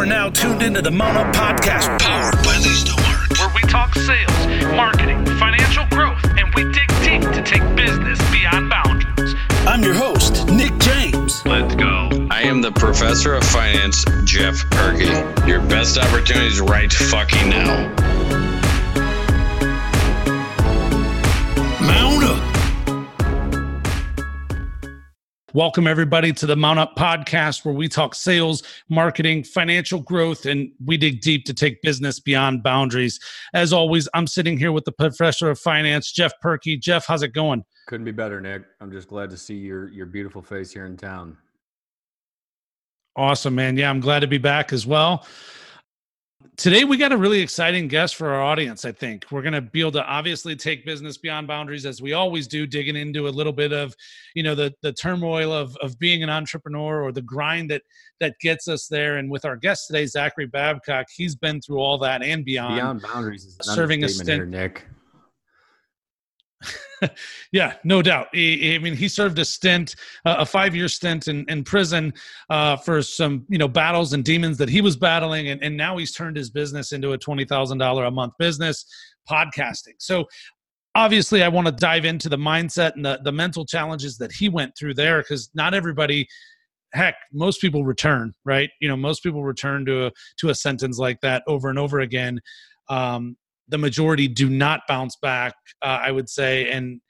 are now tuned into the Mount Up Podcast, powered by Lease to Work. where we talk sales, marketing, financial growth, and we dig deep to take business beyond boundaries. I'm your host, Nick James. Let's go. I am the professor of finance, Jeff Perky. Your best opportunity is right fucking now. Welcome, everybody, to the Mount Up Podcast, where we talk sales, marketing, financial growth, and we dig deep to take business beyond boundaries. As always, I'm sitting here with the professor of finance, Jeff Perky. Jeff, how's it going? Couldn't be better, Nick. I'm just glad to see your your beautiful face here in town. Awesome, man. Yeah, I'm glad to be back as well. Today, we got a really exciting guest for our audience. I think we're going to be able to obviously take business beyond boundaries as we always do, digging into a little bit of, you know, the the turmoil of of being an entrepreneur or the grind that that gets us there. And with our guest today, Zachary Babcock, he's been through all that and beyond. Beyond boundaries is an serving a understatement here, Nick. yeah, no doubt. He- I mean, he served a stint, uh, a five-year stint in, in prison uh, for some, you know, battles and demons that he was battling, and, and now he's turned his business into a twenty thousand dollar a month business, podcasting. So, obviously, I want to dive into the mindset and the the mental challenges that he went through there, because not everybody. Heck, most people return, right? You know, most people return to a to a sentence like that over and over again. Um, the majority do not bounce back, uh, I would say, and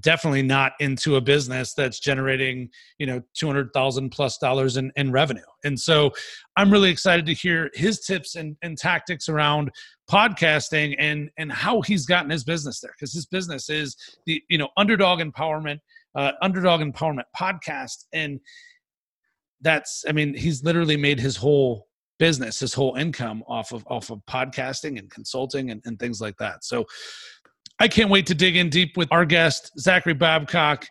definitely not into a business that's generating you know 200000 plus dollars in, in revenue. And so i'm really excited to hear his tips and, and tactics around podcasting and and how he's gotten his business there because his business is the you know underdog empowerment uh, underdog empowerment podcast. And that's i mean he's literally made his whole business his whole income off of off of podcasting and consulting and, and things like that so I can't wait to dig in deep with our guest, Zachary Babcock.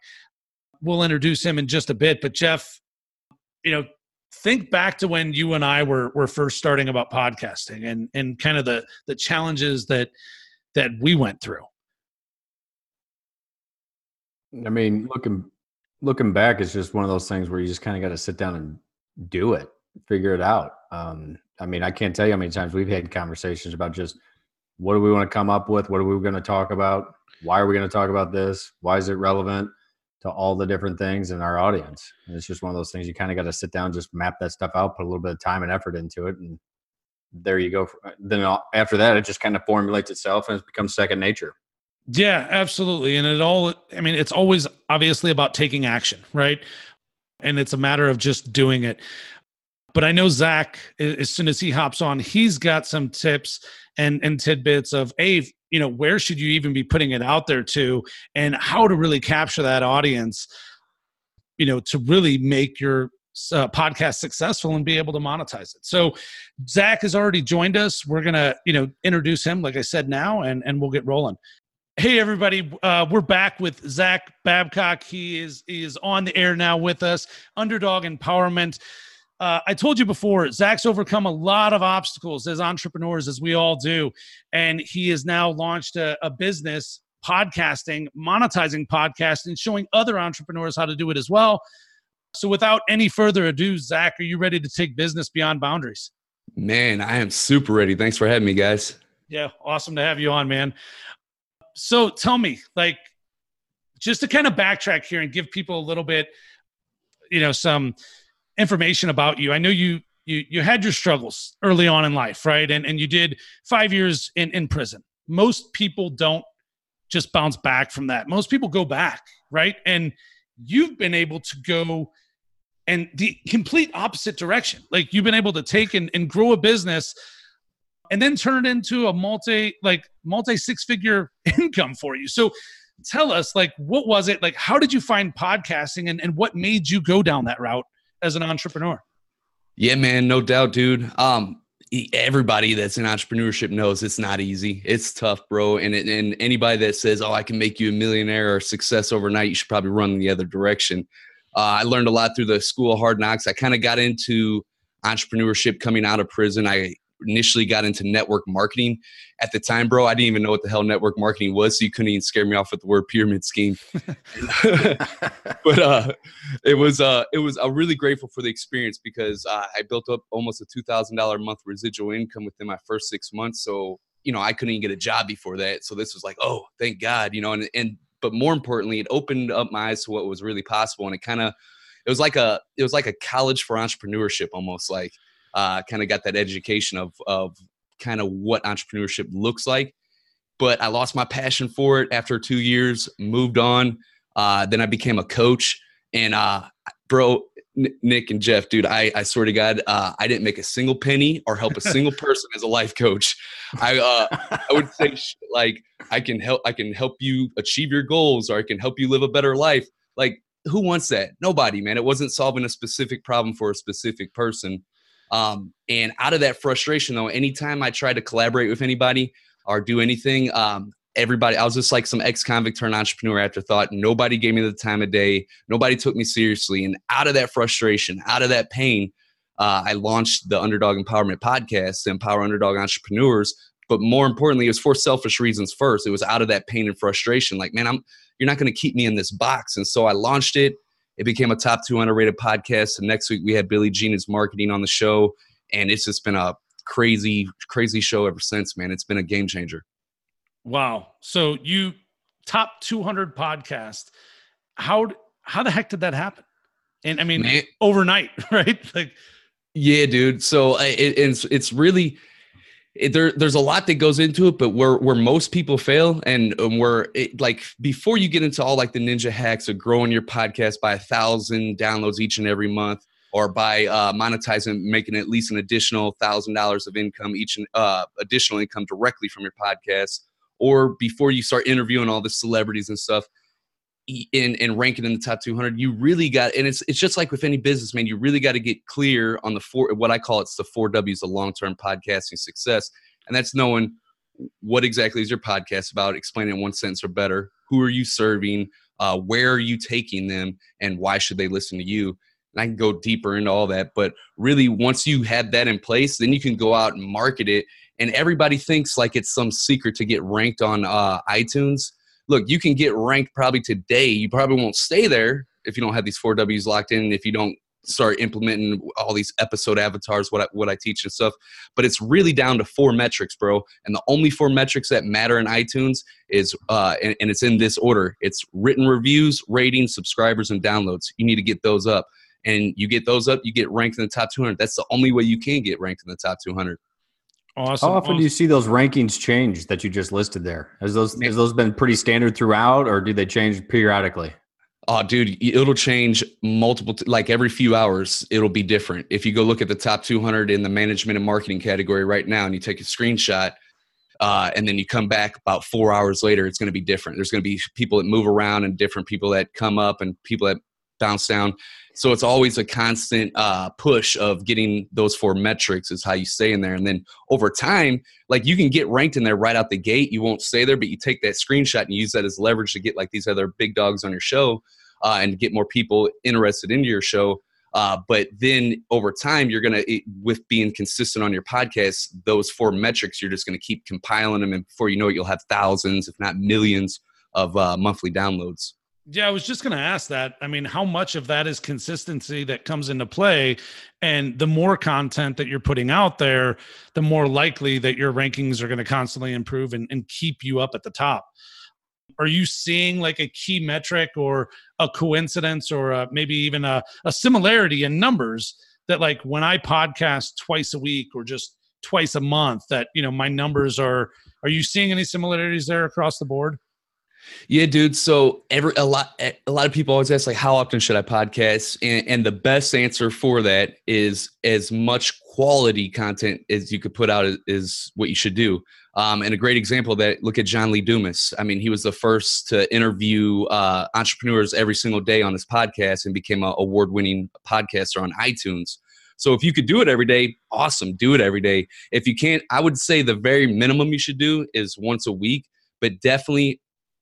We'll introduce him in just a bit. But Jeff, you know, think back to when you and I were were first starting about podcasting and and kind of the the challenges that that we went through. I mean, looking looking back, it's just one of those things where you just kind of got to sit down and do it, figure it out. Um, I mean, I can't tell you how many times we've had conversations about just what do we want to come up with, what are we going to talk about, why are we going to talk about this, why is it relevant to all the different things in our audience. And it's just one of those things you kind of got to sit down, just map that stuff out, put a little bit of time and effort into it, and there you go. Then after that, it just kind of formulates itself and it becomes second nature. Yeah, absolutely. And it all I mean, it's always obviously about taking action, right? And it's a matter of just doing it. But I know Zach, as soon as he hops on, he's got some tips and and tidbits of a you know where should you even be putting it out there to and how to really capture that audience you know to really make your uh, podcast successful and be able to monetize it. So zach has already joined us. We're gonna you know introduce him like i said now and and we'll get rolling. Hey everybody. Uh, we're back with zach babcock. He is he is on the air now with us. Underdog empowerment uh, I told you before, Zach's overcome a lot of obstacles as entrepreneurs, as we all do. And he has now launched a, a business podcasting, monetizing podcasting, showing other entrepreneurs how to do it as well. So, without any further ado, Zach, are you ready to take business beyond boundaries? Man, I am super ready. Thanks for having me, guys. Yeah, awesome to have you on, man. So, tell me, like, just to kind of backtrack here and give people a little bit, you know, some information about you. I know you you you had your struggles early on in life, right? And and you did five years in in prison. Most people don't just bounce back from that. Most people go back, right? And you've been able to go and the complete opposite direction. Like you've been able to take and, and grow a business and then turn it into a multi like multi six figure income for you. So tell us like what was it like how did you find podcasting and, and what made you go down that route as an entrepreneur? Yeah, man, no doubt, dude. Um, everybody that's in entrepreneurship knows it's not easy. It's tough, bro. And it, and anybody that says, "Oh, I can make you a millionaire or success overnight," you should probably run the other direction. Uh, I learned a lot through the school of hard knocks. I kind of got into entrepreneurship coming out of prison. I initially got into network marketing. At the time, bro, I didn't even know what the hell network marketing was, so you couldn't even scare me off with the word pyramid scheme. but uh, it was uh, it was I'm really grateful for the experience because uh, I built up almost a two thousand dollar a month residual income within my first six months. So you know I couldn't even get a job before that. So this was like, oh, thank God, you know. And and but more importantly, it opened up my eyes to what was really possible, and it kind of it was like a it was like a college for entrepreneurship almost like uh, kind of got that education of of kind of what entrepreneurship looks like but i lost my passion for it after two years moved on uh, then i became a coach and uh, bro nick and jeff dude i, I swear to god uh, i didn't make a single penny or help a single person as a life coach i uh, i would say like i can help i can help you achieve your goals or i can help you live a better life like who wants that? Nobody, man. It wasn't solving a specific problem for a specific person. Um, and out of that frustration, though, anytime I tried to collaborate with anybody or do anything, um, everybody, I was just like some ex convict turned entrepreneur afterthought. Nobody gave me the time of day. Nobody took me seriously. And out of that frustration, out of that pain, uh, I launched the Underdog Empowerment Podcast to empower underdog entrepreneurs. But more importantly, it was for selfish reasons first. It was out of that pain and frustration. Like, man, I'm you're not going to keep me in this box. And so I launched it. It became a top 200 rated podcast. And next week we had Billy Gene as marketing on the show. And it's just been a crazy, crazy show ever since, man. It's been a game changer. Wow. So you top 200 podcast. How, how the heck did that happen? And I mean, man. overnight, right? Like, yeah, dude. So uh, it, it's, it's really, it, there there's a lot that goes into it but where where most people fail and, and where it, like before you get into all like the ninja hacks of growing your podcast by a thousand downloads each and every month or by uh, monetizing making at least an additional thousand dollars of income each uh, additional income directly from your podcast or before you start interviewing all the celebrities and stuff in and ranking in the top 200 you really got and it's it's just like with any business man you really got to get clear on the four what i call it's the four w's of long-term podcasting success and that's knowing what exactly is your podcast about explain in one sentence or better who are you serving uh, where are you taking them and why should they listen to you and i can go deeper into all that but really once you have that in place then you can go out and market it and everybody thinks like it's some secret to get ranked on uh, itunes look, you can get ranked probably today. You probably won't stay there if you don't have these four W's locked in. If you don't start implementing all these episode avatars, what I, what I teach and stuff. But it's really down to four metrics, bro. And the only four metrics that matter in iTunes is, uh, and, and it's in this order: it's written reviews, ratings, subscribers, and downloads. You need to get those up. And you get those up, you get ranked in the top 200. That's the only way you can get ranked in the top 200. Awesome. How often awesome. do you see those rankings change that you just listed there? Has those has those been pretty standard throughout, or do they change periodically? Oh, dude, it'll change multiple, t- like every few hours, it'll be different. If you go look at the top 200 in the management and marketing category right now, and you take a screenshot, uh, and then you come back about four hours later, it's going to be different. There's going to be people that move around and different people that come up and people that bounce down. So it's always a constant uh, push of getting those four metrics is how you stay in there. And then over time, like you can get ranked in there right out the gate. You won't stay there, but you take that screenshot and use that as leverage to get like these other big dogs on your show uh, and get more people interested into your show. Uh, but then over time, you're gonna with being consistent on your podcast, those four metrics, you're just gonna keep compiling them, and before you know it, you'll have thousands, if not millions, of uh, monthly downloads. Yeah, I was just going to ask that. I mean, how much of that is consistency that comes into play? And the more content that you're putting out there, the more likely that your rankings are going to constantly improve and, and keep you up at the top. Are you seeing like a key metric or a coincidence or a, maybe even a, a similarity in numbers that, like, when I podcast twice a week or just twice a month, that, you know, my numbers are, are you seeing any similarities there across the board? Yeah, dude. So every a lot a lot of people always ask like how often should I podcast? And, and the best answer for that is as much quality content as you could put out is, is what you should do. Um, and a great example of that, look at John Lee Dumas. I mean, he was the first to interview uh, entrepreneurs every single day on his podcast and became an award-winning podcaster on iTunes. So if you could do it every day, awesome, do it every day. If you can't, I would say the very minimum you should do is once a week, but definitely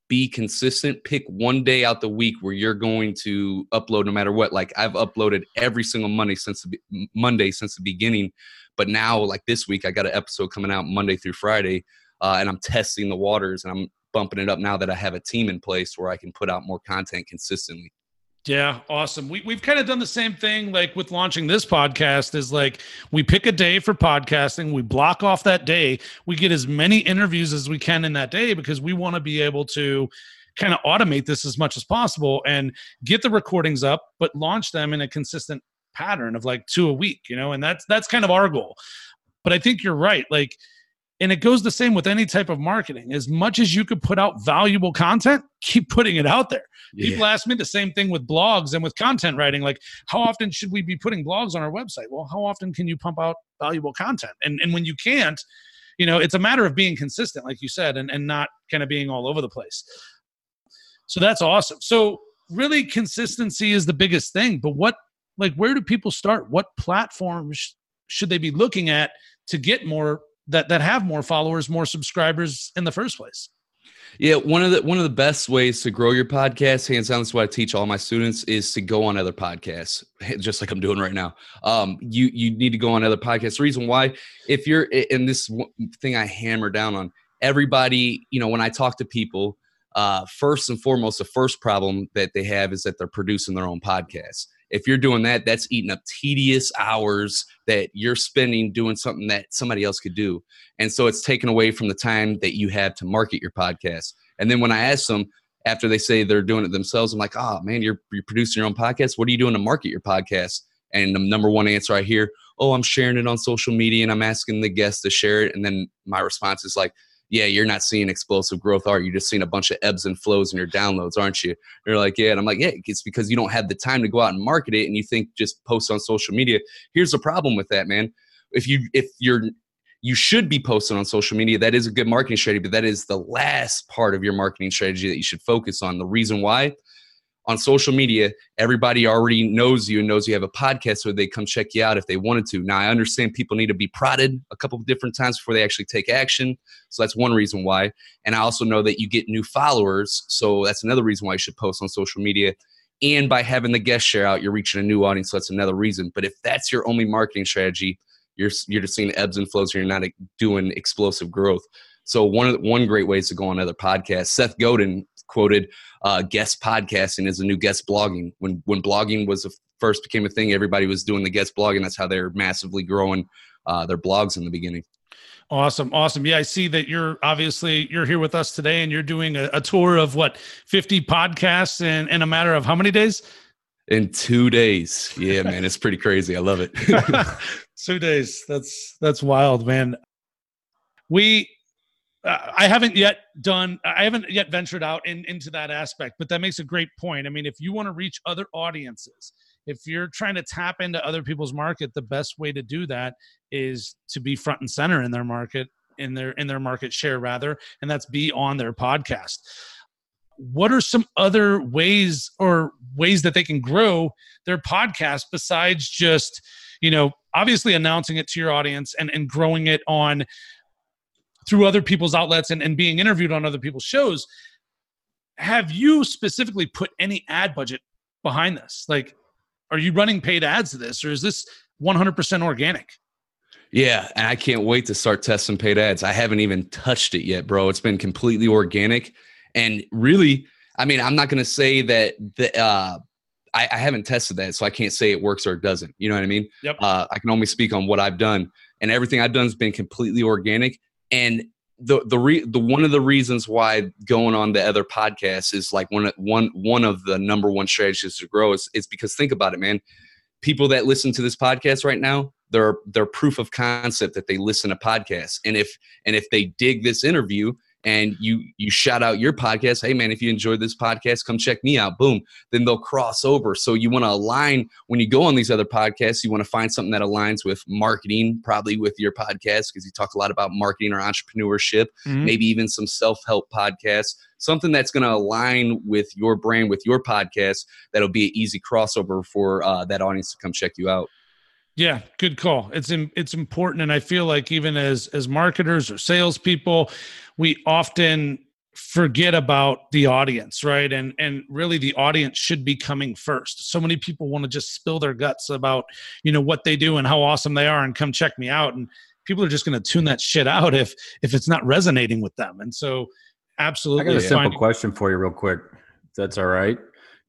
be consistent. Pick one day out the week where you're going to upload no matter what. Like I've uploaded every single Monday since the Monday since the beginning, but now like this week I got an episode coming out Monday through Friday, uh, and I'm testing the waters and I'm bumping it up now that I have a team in place where I can put out more content consistently. Yeah, awesome. We we've kind of done the same thing like with launching this podcast is like we pick a day for podcasting, we block off that day, we get as many interviews as we can in that day because we want to be able to kind of automate this as much as possible and get the recordings up but launch them in a consistent pattern of like two a week, you know, and that's that's kind of our goal. But I think you're right. Like and it goes the same with any type of marketing. As much as you could put out valuable content, keep putting it out there. Yeah. People ask me the same thing with blogs and with content writing. Like, how often should we be putting blogs on our website? Well, how often can you pump out valuable content? And and when you can't, you know, it's a matter of being consistent, like you said, and, and not kind of being all over the place. So that's awesome. So really consistency is the biggest thing. But what like where do people start? What platforms should they be looking at to get more that that have more followers, more subscribers in the first place. Yeah, one of the one of the best ways to grow your podcast, hands down, that's what I teach all my students, is to go on other podcasts, just like I'm doing right now. Um, you you need to go on other podcasts. The reason why, if you're in this thing, I hammer down on everybody. You know, when I talk to people, uh, first and foremost, the first problem that they have is that they're producing their own podcast if you're doing that, that's eating up tedious hours that you're spending doing something that somebody else could do. And so it's taken away from the time that you have to market your podcast. And then when I ask them after they say they're doing it themselves, I'm like, oh man, you're, you're producing your own podcast. What are you doing to market your podcast? And the number one answer I hear, oh, I'm sharing it on social media and I'm asking the guests to share it. And then my response is like, yeah, you're not seeing explosive growth, are you? You're just seeing a bunch of ebbs and flows in your downloads, aren't you? They're like, yeah. And I'm like, yeah, it's because you don't have the time to go out and market it and you think just post on social media. Here's the problem with that, man. If you if you're you should be posting on social media. That is a good marketing strategy, but that is the last part of your marketing strategy that you should focus on. The reason why on social media, everybody already knows you and knows you have a podcast, so they come check you out if they wanted to. Now, I understand people need to be prodded a couple of different times before they actually take action. So that's one reason why. And I also know that you get new followers. So that's another reason why you should post on social media. And by having the guest share out, you're reaching a new audience. So that's another reason. But if that's your only marketing strategy, you're, you're just seeing ebbs and flows and you're not doing explosive growth. So one of the, one great ways to go on other podcasts. Seth Godin quoted uh, guest podcasting as a new guest blogging. When when blogging was a, first became a thing, everybody was doing the guest blogging. That's how they're massively growing uh, their blogs in the beginning. Awesome, awesome. Yeah, I see that you're obviously you're here with us today, and you're doing a, a tour of what 50 podcasts in in a matter of how many days? In two days. Yeah, man, it's pretty crazy. I love it. two days. That's that's wild, man. We I haven't yet done. I haven't yet ventured out in, into that aspect, but that makes a great point. I mean, if you want to reach other audiences, if you're trying to tap into other people's market, the best way to do that is to be front and center in their market, in their in their market share rather, and that's be on their podcast. What are some other ways or ways that they can grow their podcast besides just, you know, obviously announcing it to your audience and, and growing it on through other people's outlets and, and being interviewed on other people's shows have you specifically put any ad budget behind this like are you running paid ads to this or is this 100% organic yeah and i can't wait to start testing paid ads i haven't even touched it yet bro it's been completely organic and really i mean i'm not going to say that the uh I, I, haven't tested that, so I can't say it works or it doesn't. You know what I mean? Yep. Uh, I can only speak on what I've done, and everything I've done has been completely organic. And the the re, the one of the reasons why going on the other podcasts is like one one one of the number one strategies to grow is, is because think about it, man. People that listen to this podcast right now, they're they're proof of concept that they listen to podcasts. And if and if they dig this interview and you you shout out your podcast hey man if you enjoyed this podcast come check me out. Boom then they'll cross over. So you want to align when you go on these other podcasts you want to find something that aligns with marketing probably with your podcast because you talk a lot about marketing or entrepreneurship mm-hmm. maybe even some self-help podcasts something that's going to align with your brand with your podcast that'll be an easy crossover for uh, that audience to come check you out yeah, good call. It's in, it's important, and I feel like even as as marketers or salespeople, we often forget about the audience right and and really the audience should be coming first so many people want to just spill their guts about you know what they do and how awesome they are and come check me out and people are just going to tune that shit out if if it's not resonating with them and so absolutely I got a simple finding- question for you, real quick. That's all right.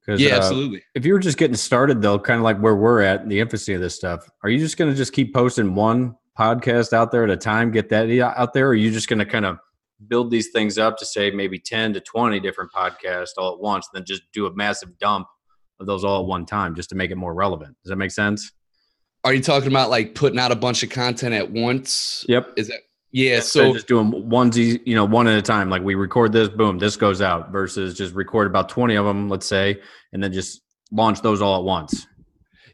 Yeah, uh, absolutely. If you were just getting started, though, kind of like where we're at, the infancy of this stuff, are you just going to just keep posting one podcast out there at a time, get that out there, or are you just going to kind of build these things up to say maybe 10 to 20 different podcasts all at once, then just do a massive dump of those all at one time just to make it more relevant? Does that make sense? Are you talking about like putting out a bunch of content at once? Yep. Is that yeah? Instead So just doing onesie, you know, one at a time. Like we record this, boom, this goes out. Versus just record about twenty of them, let's say, and then just launch those all at once.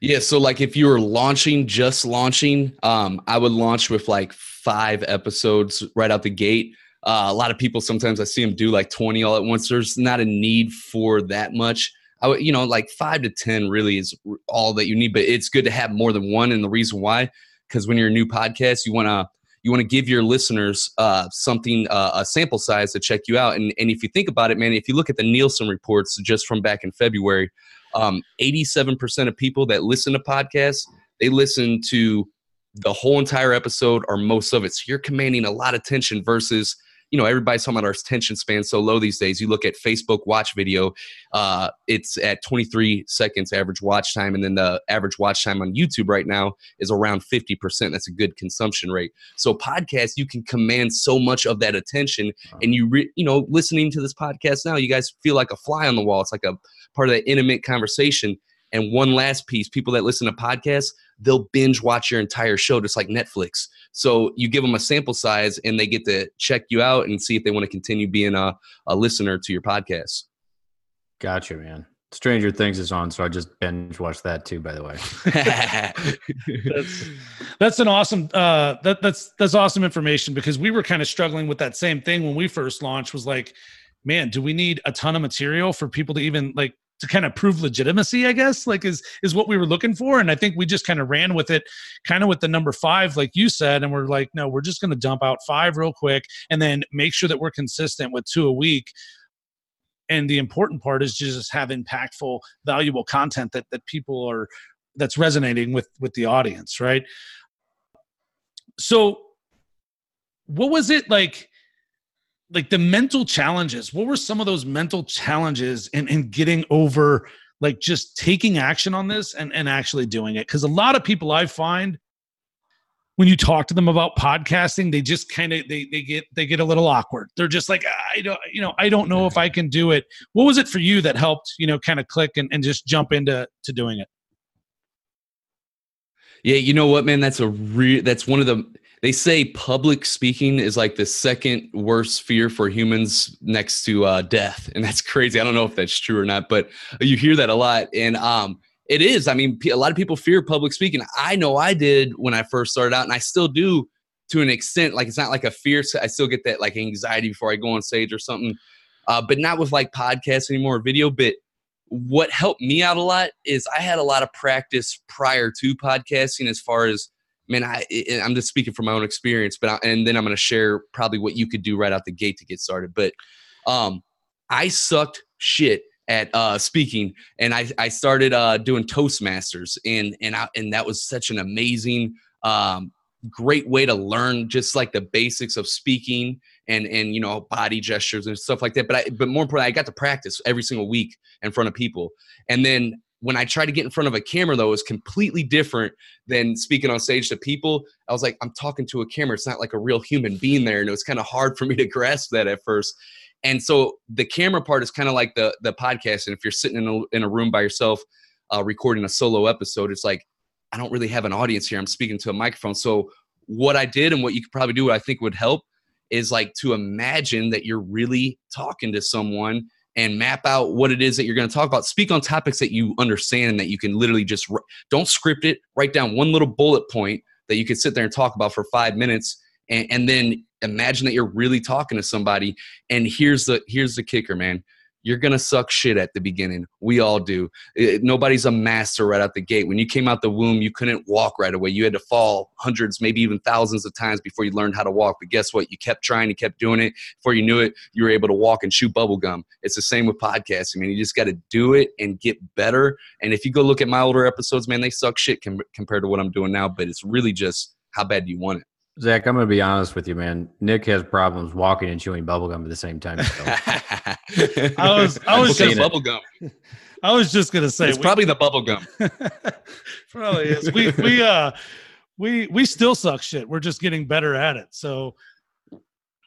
Yeah, so like if you were launching, just launching, um, I would launch with like five episodes right out the gate. Uh, a lot of people sometimes I see them do like 20 all at once. There's not a need for that much. I would, you know, like five to 10 really is all that you need, but it's good to have more than one. And the reason why, because when you're a new podcast, you want to, you want to give your listeners uh, something, uh, a sample size to check you out. And, and if you think about it, man, if you look at the Nielsen reports just from back in February, um, 87% of people that listen to podcasts, they listen to the whole entire episode or most of it. So you're commanding a lot of attention versus, you know, everybody's talking about our attention span so low these days. You look at Facebook watch video, uh, it's at 23 seconds average watch time. And then the average watch time on YouTube right now is around 50%. That's a good consumption rate. So podcasts, you can command so much of that attention. And you, re- you know, listening to this podcast now, you guys feel like a fly on the wall. It's like a part of that intimate conversation. And one last piece people that listen to podcasts, they'll binge watch your entire show just like Netflix. So you give them a sample size and they get to check you out and see if they want to continue being a, a listener to your podcast. Gotcha, man. Stranger Things is on, so I just binge watched that too. By the way, that's that's an awesome uh that that's that's awesome information because we were kind of struggling with that same thing when we first launched was like man do we need a ton of material for people to even like to kind of prove legitimacy i guess like is is what we were looking for. And i think we just kind of ran with it kind of with the number five like you said and we're like no we're just going to dump out five real quick and then make sure that we're consistent with two a week. And the important part is just have impactful valuable content that that people are that's resonating with with the audience right? So what was it like like the mental challenges what were some of those mental challenges in in getting over like just taking action on this and and actually doing it because a lot of people i find when you talk to them about podcasting they just kind of they they get they get a little awkward they're just like i don't you know i don't know if i can do it what was it for you that helped you know kind of click and, and just jump into to doing it Yeah, you know what, man? That's a real. That's one of the. They say public speaking is like the second worst fear for humans next to uh, death, and that's crazy. I don't know if that's true or not, but you hear that a lot, and um, it is. I mean, a lot of people fear public speaking. I know I did when I first started out, and I still do to an extent. Like it's not like a fear. I still get that like anxiety before I go on stage or something, uh, but not with like podcasts anymore, or video. But what helped me out a lot is I had a lot of practice prior to podcasting as far as man I I'm just speaking from my own experience but I, and then I'm going to share probably what you could do right out the gate to get started but um I sucked shit at uh speaking and I I started uh doing toastmasters and and I, and that was such an amazing um great way to learn just like the basics of speaking and and you know body gestures and stuff like that but I but more importantly I got to practice every single week in front of people. And then when I tried to get in front of a camera, though, it was completely different than speaking on stage to people. I was like, I'm talking to a camera. It's not like a real human being there. And it was kind of hard for me to grasp that at first. And so the camera part is kind of like the the podcast. And if you're sitting in a, in a room by yourself uh, recording a solo episode, it's like, I don't really have an audience here. I'm speaking to a microphone. So what I did and what you could probably do, what I think would help, is like to imagine that you're really talking to someone and map out what it is that you're going to talk about. Speak on topics that you understand and that you can literally just don't script it. Write down one little bullet point that you could sit there and talk about for five minutes, and, and then imagine that you're really talking to somebody. And here's the here's the kicker, man. You're gonna suck shit at the beginning. We all do. It, nobody's a master right out the gate. When you came out the womb, you couldn't walk right away. You had to fall hundreds, maybe even thousands of times before you learned how to walk. But guess what? You kept trying, you kept doing it. Before you knew it, you were able to walk and chew bubble gum. It's the same with podcasting. Mean, you just got to do it and get better. And if you go look at my older episodes, man, they suck shit com- compared to what I'm doing now. But it's really just how bad do you want it? Zach, I'm going to be honest with you, man. Nick has problems walking and chewing bubblegum at the same time. So. I was I was just bubble gum. I was just gonna say It's we- probably the bubble gum. probably is. We we uh we we still suck shit. We're just getting better at it. So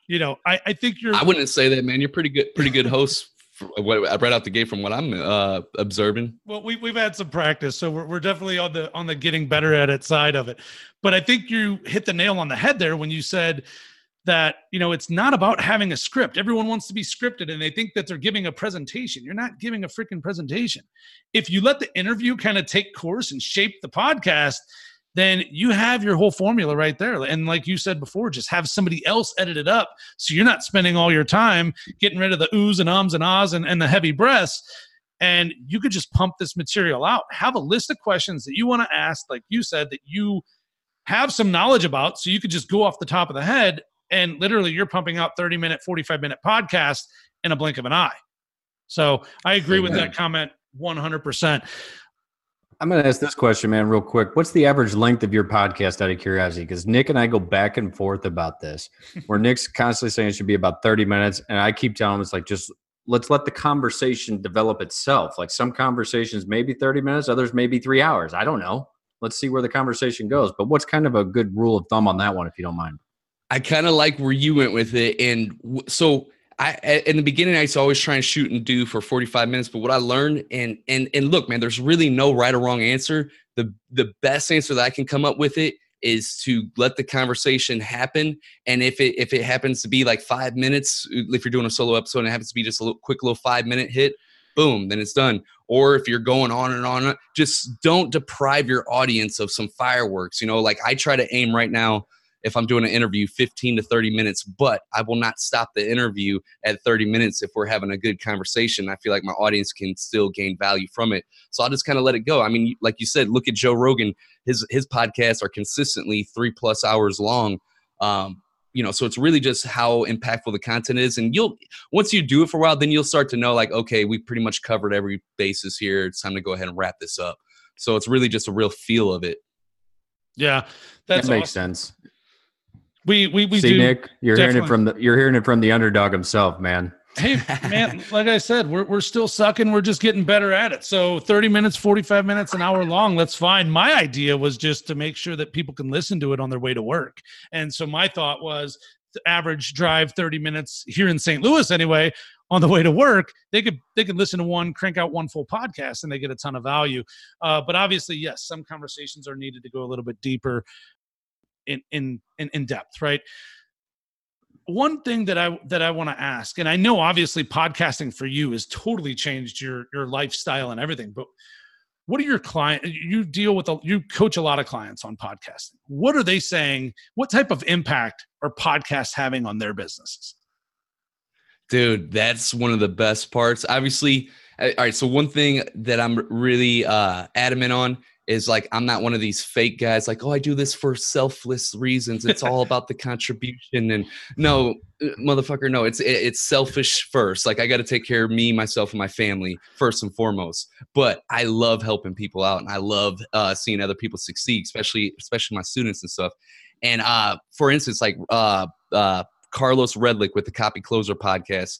you know, I I think you're I wouldn't say that, man. You're pretty good, pretty good host. Right out the gate, from what I'm uh, observing. well we we've had some practice, so we're we're definitely on the on the getting better at it side of it. But I think you hit the nail on the head there when you said that you know it's not about having a script everyone wants to be scripted and they think that they're giving a presentation you're not giving a freaking presentation if you let the interview kind of take course and shape the podcast then you have your whole formula right there. And like you said before just have somebody else edit it up so you're not spending all your time getting rid of the oohs and ums and ahs and, and the heavy breaths. And you could just pump this material out. Have a list of questions that you want to ask like you said that you have some knowledge about so you could just go off the top of the head and literally you're pumping out 30 minute 45 minute podcast in a blink of an eye. So i agree with that comment 100% I'm going to ask this question, man, real quick. What's the average length of your podcast out of curiosity? Because Nick and I go back and forth about this, where Nick's constantly saying it should be about 30 minutes. And I keep telling him it's like, just let's let the conversation develop itself. Like some conversations, maybe 30 minutes, others maybe three hours. I don't know. Let's see where the conversation goes. But what's kind of a good rule of thumb on that one, if you don't mind? I kind of like where you went with it, and w- so I in the beginning I used to always try and shoot and do for 45 minutes. But what I learned, and and and look, man, there's really no right or wrong answer. The the best answer that I can come up with it is to let the conversation happen. And if it if it happens to be like five minutes, if you're doing a solo episode and it happens to be just a little, quick little five minute hit, boom, then it's done. Or if you're going on and on, just don't deprive your audience of some fireworks. You know, like I try to aim right now if I'm doing an interview 15 to 30 minutes, but I will not stop the interview at 30 minutes if we're having a good conversation. I feel like my audience can still gain value from it. So I'll just kind of let it go. I mean, like you said, look at Joe Rogan. His his podcasts are consistently three plus hours long. Um, you know, so it's really just how impactful the content is. And you'll once you do it for a while, then you'll start to know like, okay, we pretty much covered every basis here. It's time to go ahead and wrap this up. So it's really just a real feel of it. yeah that's that makes awesome. sense. We we, we See, do Nick, you're hearing it from the you're hearing it from the underdog himself, man. hey man like i said we're, we're still sucking. We're just getting better at it. So 30 minutes 45 minutes an hour long that's fine. My idea was just to make sure that people can listen to it on their way to work. And so my thought was the average drive 30 minutes here in st louis anyway on the way to work they could they could listen to one crank out one full podcast and they get a ton of value. Uh, but obviously yes some conversations are needed to go a little bit deeper in in in, depth right one thing that I that I want to ask, and I know obviously podcasting for you has totally changed your your lifestyle and everything, but what are your client you deal with a, you coach a lot of clients on podcasting. What are they saying? What type of impact are podcasts having on their businesses? Dude, that's one of the best parts. Obviously, all right. So one thing that I'm really uh, adamant on is like I'm not one of these fake guys. Like, oh, I do this for selfless reasons. It's all about the contribution. And no, uh, motherfucker, no. It's it's selfish first. Like I got to take care of me, myself, and my family first and foremost. But I love helping people out, and I love uh, seeing other people succeed, especially especially my students and stuff. And uh, for instance, like uh, uh, Carlos Redlick with the Copy Closer podcast.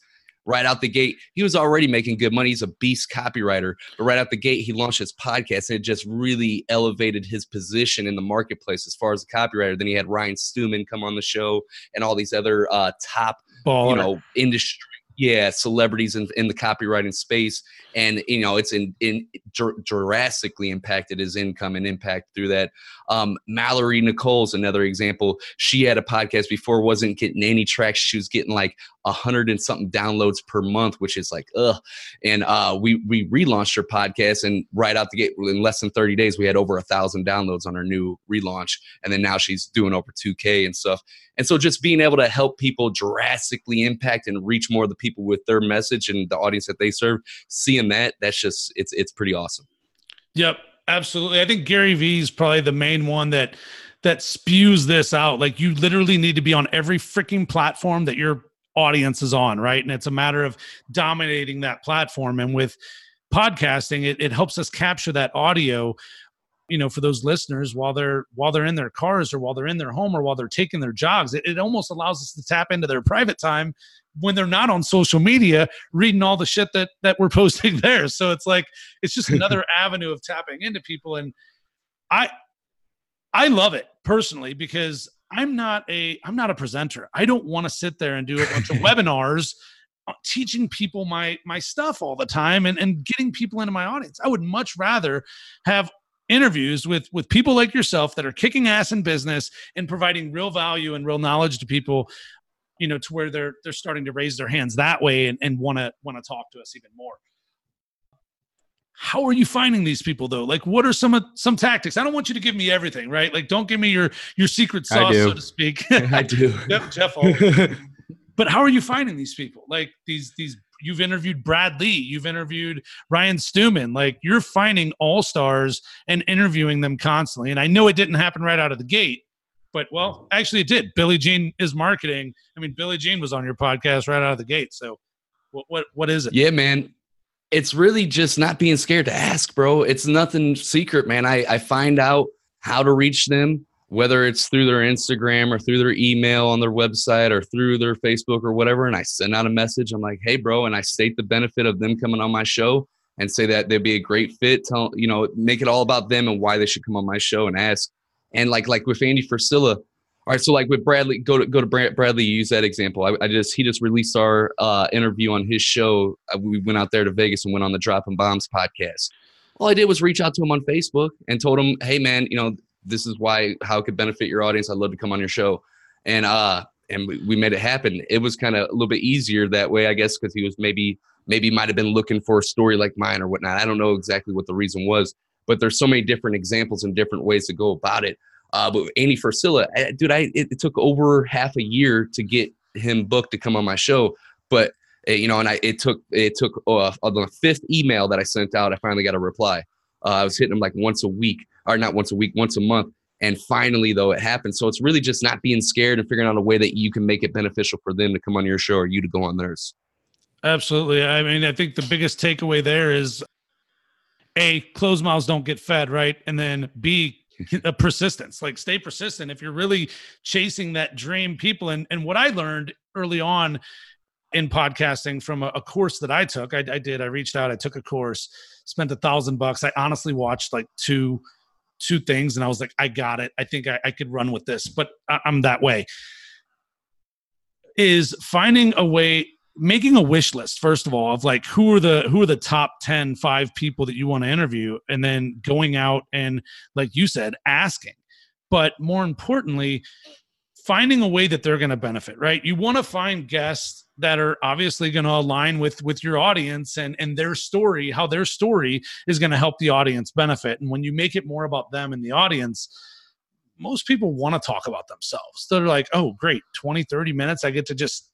Right out the gate, he was already making good money. He's a beast copywriter. But right out the gate, he launched his podcast and it just really elevated his position in the marketplace as far as a copywriter. Then he had Ryan Stewman come on the show and all these other uh, top, Baller. you know, industry, yeah, celebrities in, in the copywriting space. And, you know, it's in, in dr- drastically impacted his income and impact through that. Um, Mallory Nicole's another example. She had a podcast before, wasn't getting any traction. She was getting like a hundred and something downloads per month, which is like, ugh. And uh, we we relaunched her podcast, and right out the gate, in less than 30 days, we had over a thousand downloads on her new relaunch. And then now she's doing over 2K and stuff. And so just being able to help people drastically impact and reach more of the people people with their message and the audience that they serve, seeing that, that's just it's it's pretty awesome. Yep, absolutely. I think Gary Vee is probably the main one that that spews this out. Like you literally need to be on every freaking platform that your audience is on, right? And it's a matter of dominating that platform. And with podcasting, it, it helps us capture that audio you know for those listeners while they're while they're in their cars or while they're in their home or while they're taking their jogs it, it almost allows us to tap into their private time when they're not on social media reading all the shit that that we're posting there. So it's like it's just another avenue of tapping into people. And i i love it personally because i'm not a i'm not a presenter. I don't want to sit there and do a bunch of webinars uh, teaching people my my stuff all the time and, and getting people into my audience. I would much rather have interviews with with people like yourself that are kicking ass in business and providing real value and real knowledge to people you know to where they're they're starting to raise their hands that way and and want to want to talk to us even more. How are you finding these people though? Like what are some some tactics? I don't want you to give me everything right? Like don't give me your your secret sauce so to speak. I do. Jeff, Jeff but how are you finding these people? Like these these you've interviewed Brad Lea, you've interviewed Ryan Stewman. Like you're finding all stars and interviewing them constantly. And I know it didn't happen right out of the gate, but well, actually it did. Billy Gene is marketing. I mean, Billy Gene was on your podcast right out of the gate. So what what what is it? Yeah, man. It's really just not being scared to ask, bro. It's nothing secret, man. I, I find out how to reach them whether it's through their Instagram or through their email on their website or through their Facebook or whatever. And I send out a message. I'm like, hey, bro. And I state the benefit of them coming on my show and say that they'd be a great fit. Tell, you know, make it all about them and why they should come on my show and ask. And like, like with Andy Frisella, all right, so like with Brad Lea, go to go to Brad Lea. Use that example. I, I just he just released our uh, interview on his show. Uh, we went out there to Vegas and went on the Dropping Bombs podcast. All I did was reach out to him on Facebook and told him, "Hey, man, you know this is why how it could benefit your audience. I'd love to come on your show. And uh and we made it happen. It was kind of a little bit easier that way, I guess, because he was maybe maybe might have been looking for a story like mine or whatnot. I don't know exactly what the reason was, but there's so many different examples and different ways to go about it. Uh, but Andy Frisella, dude, I it, it, took over half a year to get him booked to come on my show, but uh, you know, and I it took it took uh, on the fifth email that I sent out, I finally got a reply. Uh, I was hitting him like once a week, or not once a week, once a month. And finally, though, it happened. So it's really just not being scared and figuring out a way that you can make it beneficial for them to come on your show or you to go on theirs. Absolutely. I mean, I think the biggest takeaway there is A, closed mouths don't get fed, right? And then B, a persistence like stay persistent if you're really chasing that dream people and and what i learned early on in podcasting from a, a course that i took I, I, did i reached out i took a course spent a thousand bucks i honestly watched like two two things and I was like, I got it. I think I, I could run with this, but I, I'm that way. Is finding a way making a wish list first of all of like who are the who are the top 10 5 people that you want to interview and then going out and like you said asking. But more importantly finding a way that they're going to benefit right? You want to find guests that are obviously going to align with with your audience and and their story how their story is going to help the audience benefit. And when you make it more about them and the audience most people want to talk about themselves. They're like oh great 20 30 minutes i get to just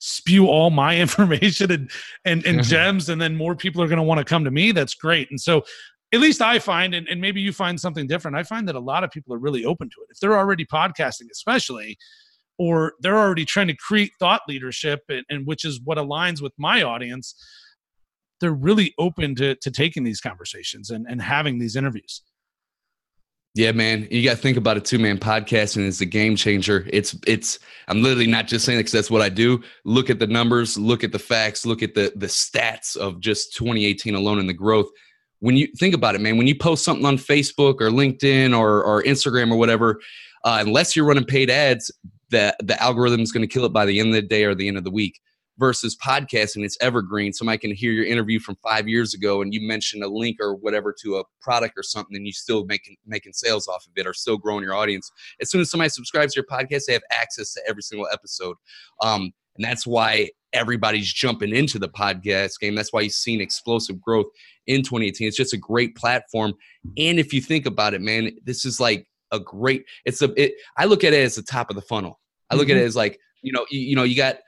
spew all my information and and, and mm-hmm. gems and then more people are going to want to come to me that's great and so at least I find, and, and maybe you find something different. I find that a lot of people are really open to it. If they're already podcasting, especially, or they're already trying to create thought leadership and, and, which is what aligns with my audience they're really open to, to taking these conversations and, and having these interviews yeah man you got to think about it too man. Podcasting is a game changer. It's it's i'm literally not just saying it because that's what i do. Look at the numbers look at the facts look at the the stats of just 2018 alone and the growth. When you think about it man when you post something on facebook or linkedin or, or instagram or whatever uh, unless you're running paid ads the the algorithm is going to kill it by the end of the day or the end of the week versus podcasting it's evergreen. Somebody can hear your interview from five years ago and you mention a link or whatever to a product or something and you still making making sales off of it or still growing your audience. As soon as somebody subscribes to your podcast they have access to every single episode. Um, and that's why everybody's jumping into the podcast game. That's why you've seen explosive growth in 2018 it's just a great platform. And if you think about it man this is like a great it's a it, i look at it as the top of the funnel. I look mm-hmm. at it as like, you know, you, you know, you got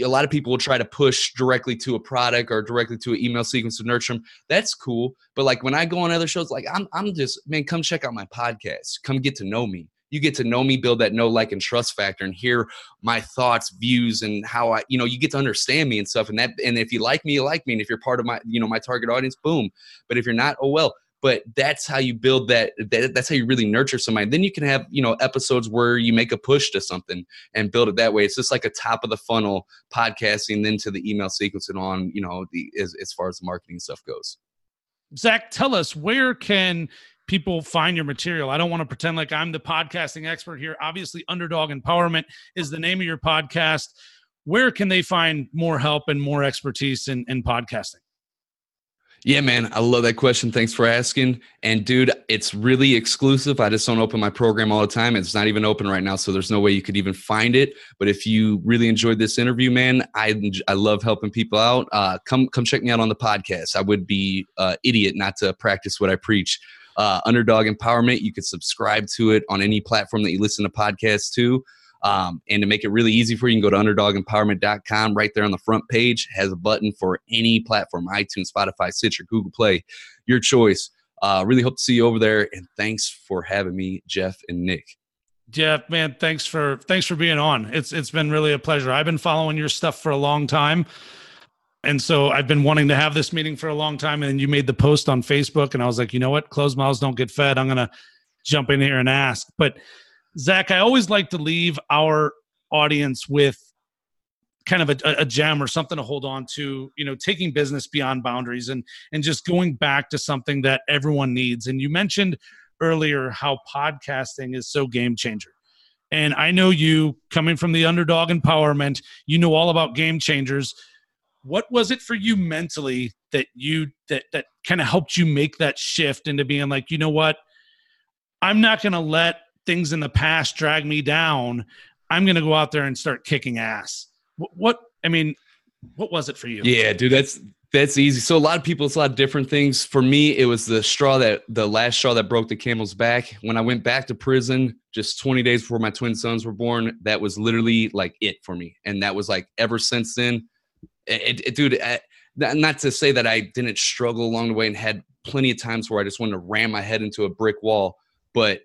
a lot of people will try to push directly to a product or directly to an email sequence to nurture them. That's cool. But like when I go on other shows, like I'm, I'm just, man, come check out my podcast. Come get to know me. You get to know me, build that know, like, and trust factor, and hear my thoughts, views, and how I, you know, you get to understand me and stuff. And that, and if you like me, you like me. And if you're part of my, you know, my target audience, boom. But if you're not, oh well but that's how you build that, that, that's how you really nurture somebody. Then you can have you know episodes where you make a push to something and build it that way. It's just like a top of the funnel podcasting then to the email sequence and on you know the as, as far as the marketing stuff goes. Zach tell us where can people find your material? I don't want to pretend like i'm the podcasting expert here. Obviously underdog empowerment is the name of your podcast. Where can they find more help and more expertise in, in podcasting yeah, man, I love that question. Thanks for asking. And dude, it's really exclusive. I just don't open my program all the time. It's not even open right now, so there's no way you could even find it. But if you really enjoyed this interview, man, I I love helping people out. Uh, come come check me out on the podcast. I would be uh, idiot not to practice what I preach. Uh, Underdog Empowerment. You could subscribe to it on any platform that you listen to podcasts to. Um, and to make it really easy for you, you can go to underdogempowerment.com. Right there on the front page has a button for any platform iTunes, Spotify, Stitcher, Google Play, your choice. Uh, really hope to see you over there. And thanks for having me, Jeff and Nick. Jeff, man, thanks for thanks for being on. It's it's been really a pleasure. I've been following your stuff for a long time. And so I've been wanting to have this meeting for a long time. And then you made the post on Facebook, and I was like, you know what? Closed mouths don't get fed. I'm gonna jump in here and ask. But Zack, I always like to leave our audience with kind of a, a, gem or something to hold on to you know taking business beyond boundaries and and just going back to something that everyone needs. And you mentioned earlier how podcasting is so game changer. And i know you coming from the underdog empowerment you know all about game changers. What was it for you mentally that you that that kind of helped you make that shift into being like you know what? I'm not going to let things in the past drag me down. I'm going to go out there and start kicking ass. What, what, I mean, what was it for you? Yeah, dude, that's that's easy. So a lot of people, it's a lot of different things. For me, it was the straw that the last straw that broke the camel's back. When I went back to prison, just 20 days before my twin sons were born, that was literally like it for me. And that was like ever since then, it, it dude. I, not to say that I didn't struggle along the way and had plenty of times where I just wanted to ram my head into a brick wall, but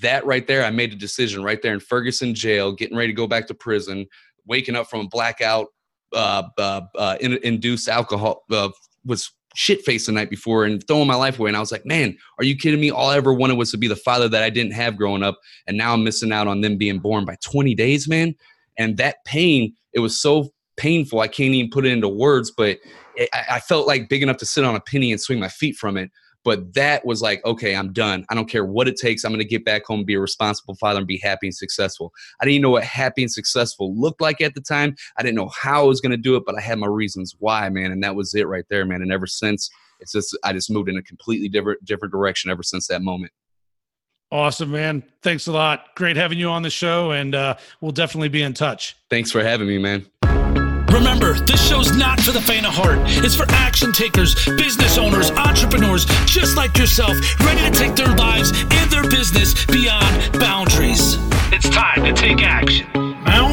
that right there, I made a decision right there in Ferguson jail, getting ready to go back to prison, waking up from a blackout, uh, uh, uh, in, induced alcohol, uh, was shit faced the night before and throwing my life away. And I was like, man, are you kidding me? All I ever wanted was to be the father that I didn't have growing up. And now I'm missing out on them being born by 20 days, man. And that pain, it was so painful. I can't even put it into words, but it, I felt like big enough to sit on a penny and swing my feet from it. But that was like, okay, I'm done. I don't care what it takes. I'm going to get back home, be a responsible father, and be happy and successful. I didn't know what happy and successful looked like at the time. I didn't know how I was going to do it, but I had my reasons why, man. And that was it right there, man. And ever since, it's just I just moved in a completely different different direction ever since that moment. Awesome, man. Thanks a lot. Great having you on the show, and uh, we'll definitely be in touch. Thanks for having me, man. Remember, this show's not for the faint of heart. It's for action takers, business owners, entrepreneurs, just like yourself, ready to take their lives and their business beyond boundaries. It's time to take action. Now